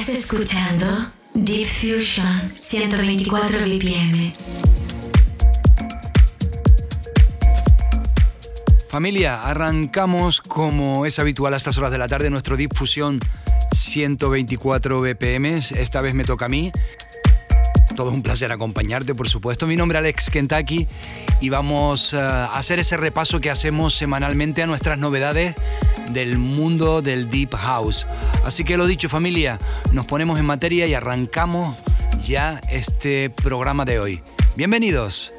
Estás escuchando Deep Fusion 124 BPM. Familia, arrancamos como es habitual a estas horas de la tarde nuestro Deep Fusion 124 BPM. Esta vez me toca a mí. Todo un placer acompañarte, por supuesto. Mi nombre es Alex Kentucky y vamos eh, a hacer ese repaso que hacemos semanalmente a nuestras novedades del mundo del Deep House. Así que lo dicho familia, nos ponemos en materia y arrancamos ya este programa de hoy. Bienvenidos.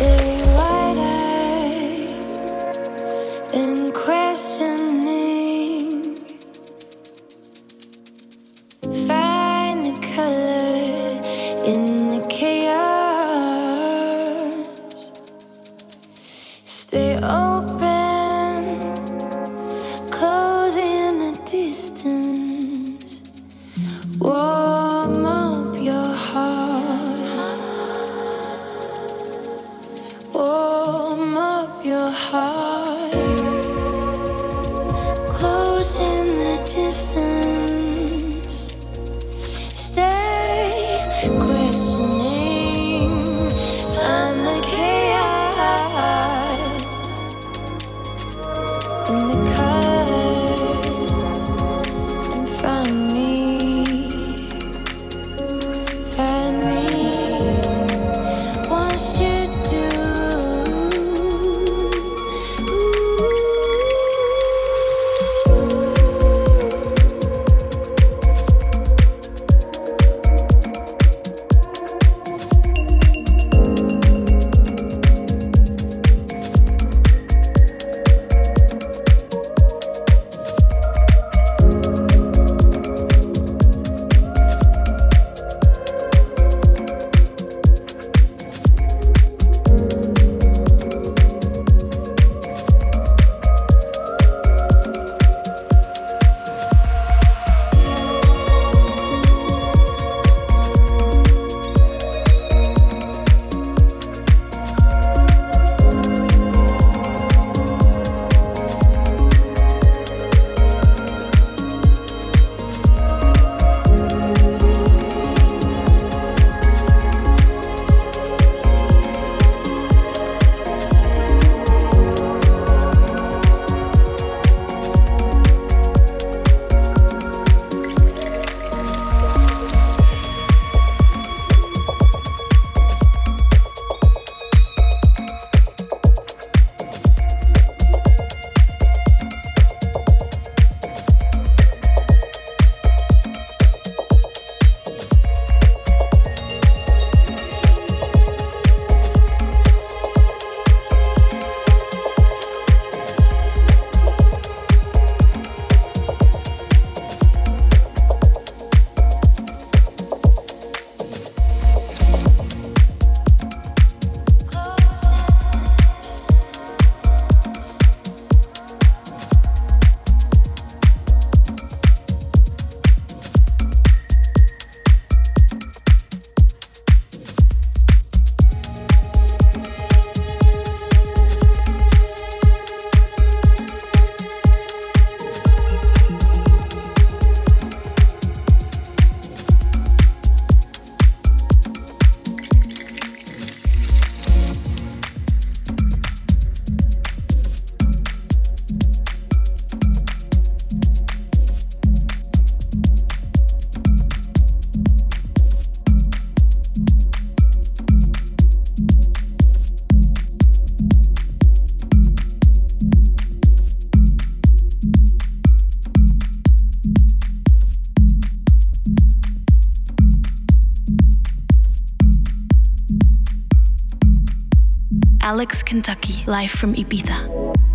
Yeah. Kentucky, live from Ibiza.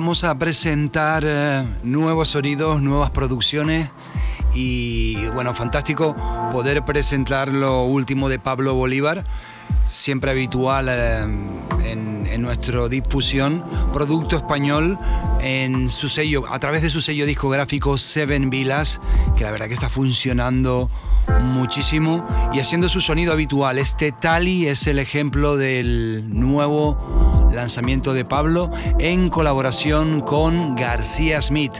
Empezamos a presentar eh, nuevos sonidos, nuevas producciones y bueno, fantástico poder presentar lo último de Pablo Bolívar, siempre habitual eh, en, en nuestra difusión, producto español en su sello, a través de su sello discográfico Seven Vilas, que la verdad que está funcionando muchísimo y haciendo su sonido habitual. Este Tali es el ejemplo del nuevo lanzamiento de Pablo en colaboración con García Smith.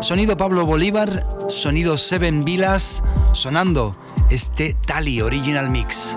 Sonido Pablo Bolívar, sonido Seven Vilas, sonando este Tali Original Mix.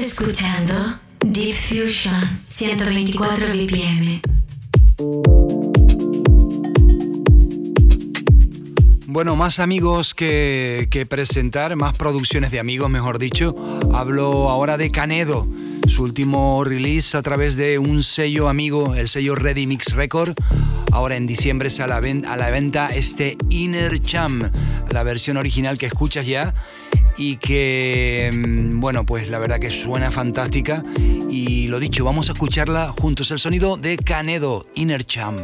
Escuchando Deep Fusion 124 BPM. Bueno, más amigos que, que, presentar, más producciones de amigos, mejor dicho. Hablo ahora de Canedo, su último release a través de un sello amigo, el sello Ready Mix Record. Ahora en diciembre sale a la, venta este Inner Cham, la versión original que escuchas ya y que, mm, bueno, pues la verdad que suena fantástica. Y lo dicho, vamos a escucharla juntos, el sonido de Canedo, Inner Cham.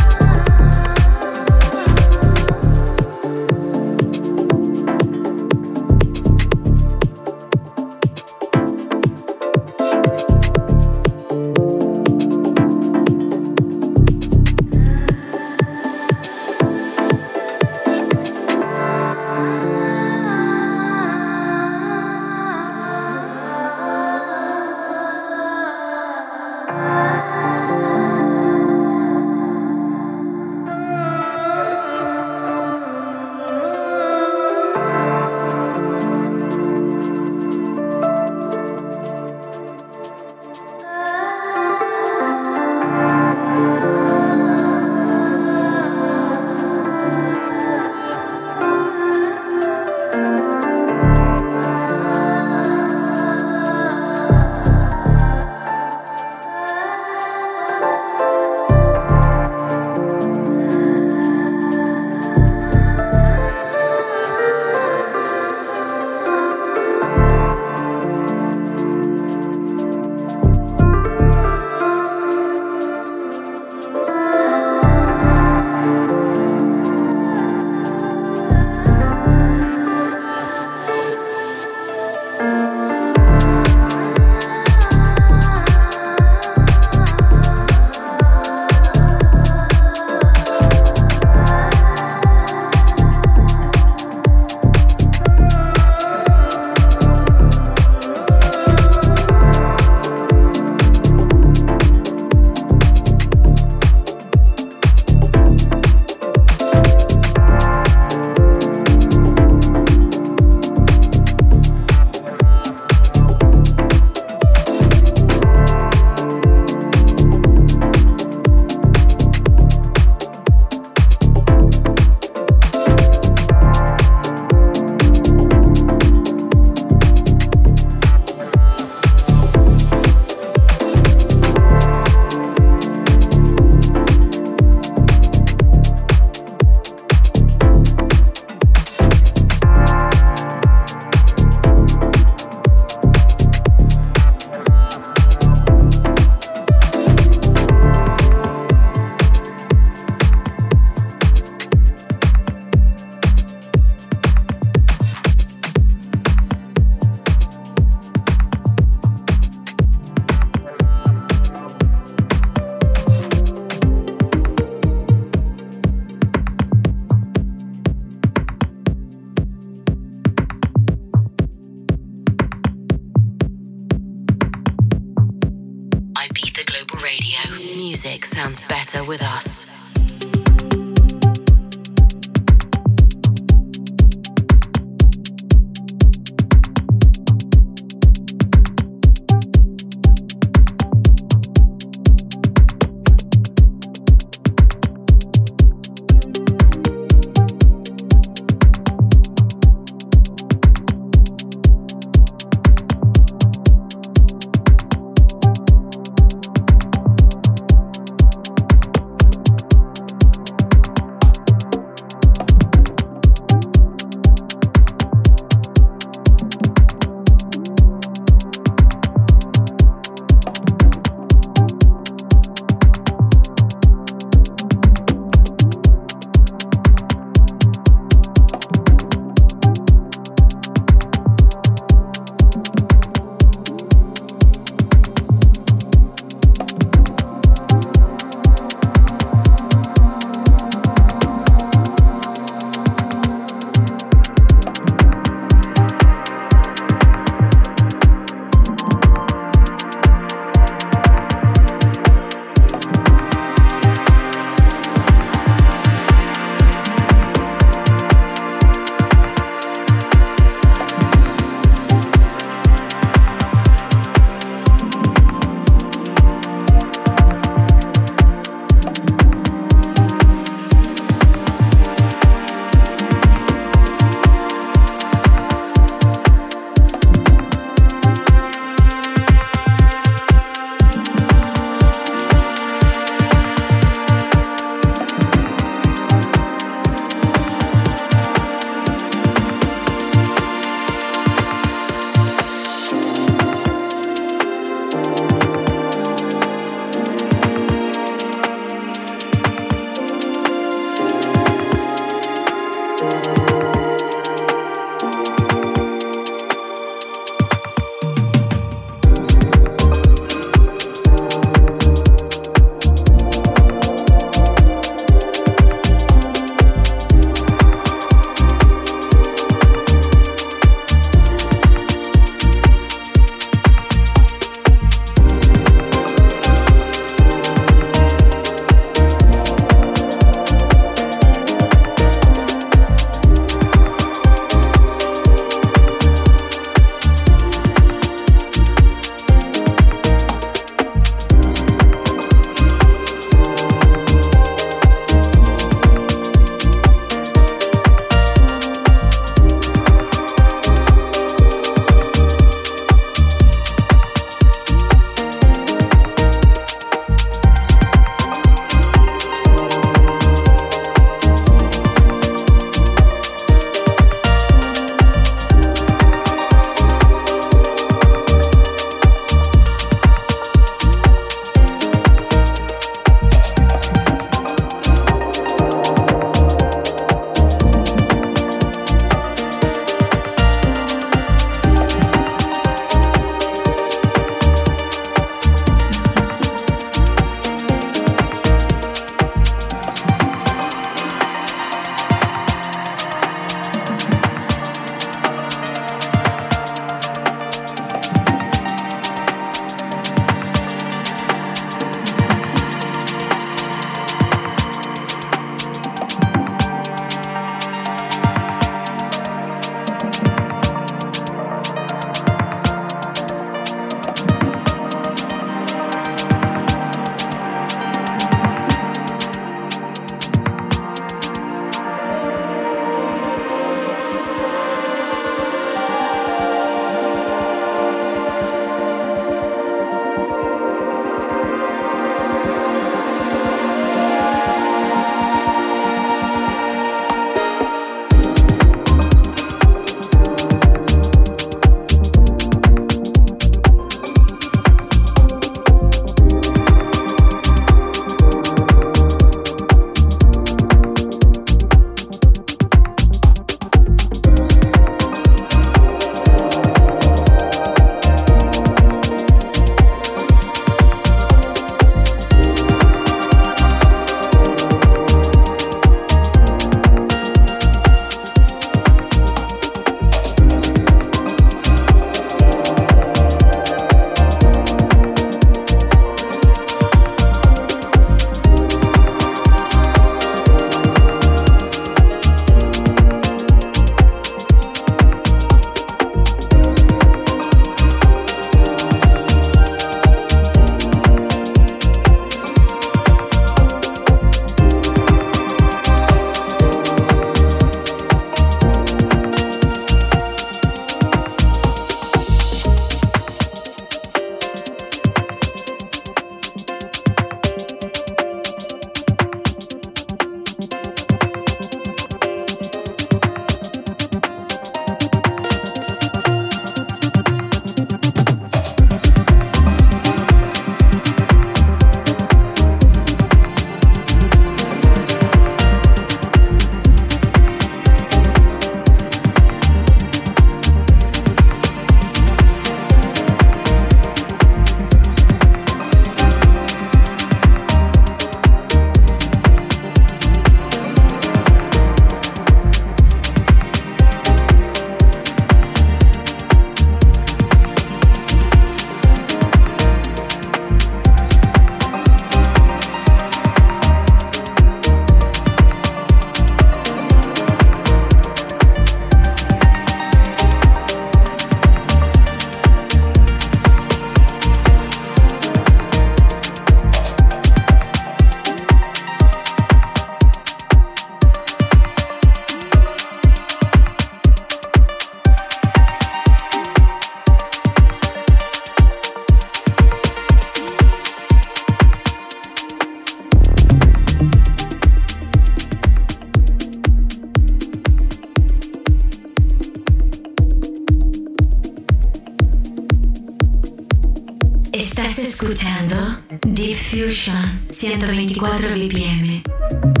Escuchando Deep Fusion 124 BPM.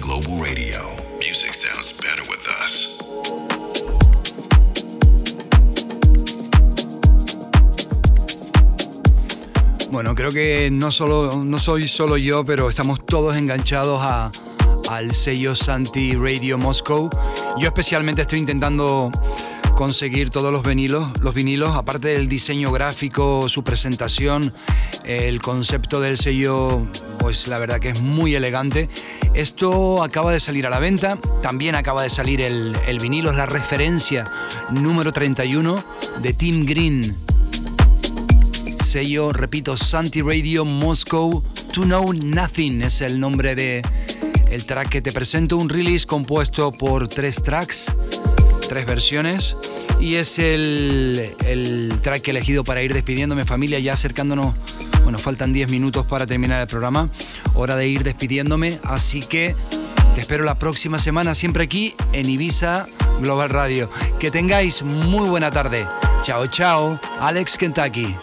Global Radio. Music sounds better with us. Bueno, creo que no, solo, no soy solo yo, pero estamos todos enganchados a, al sello Santi Radio Moscow. Yo especialmente estoy intentando conseguir todos los vinilos, los vinilos, aparte del diseño gráfico, su presentación, el concepto del sello, pues la verdad que es muy elegante. Esto acaba de salir a la venta, también acaba de salir el, el vinilo, es la referencia número 31 de Team Green. Sello, repito, Santi Radio Moscow, To Know Nothing es el nombre de el track que te presento, un release compuesto por tres tracks, tres versiones y es el, el track elegido para ir despidiéndome familia, ya acercándonos, bueno, faltan 10 minutos para terminar el programa, hora de ir despidiéndome, así que te espero la próxima semana siempre aquí en Ibiza Global Radio. Que tengáis muy buena tarde. Chao, chao. Alex Kentucky.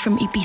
From Ibiza.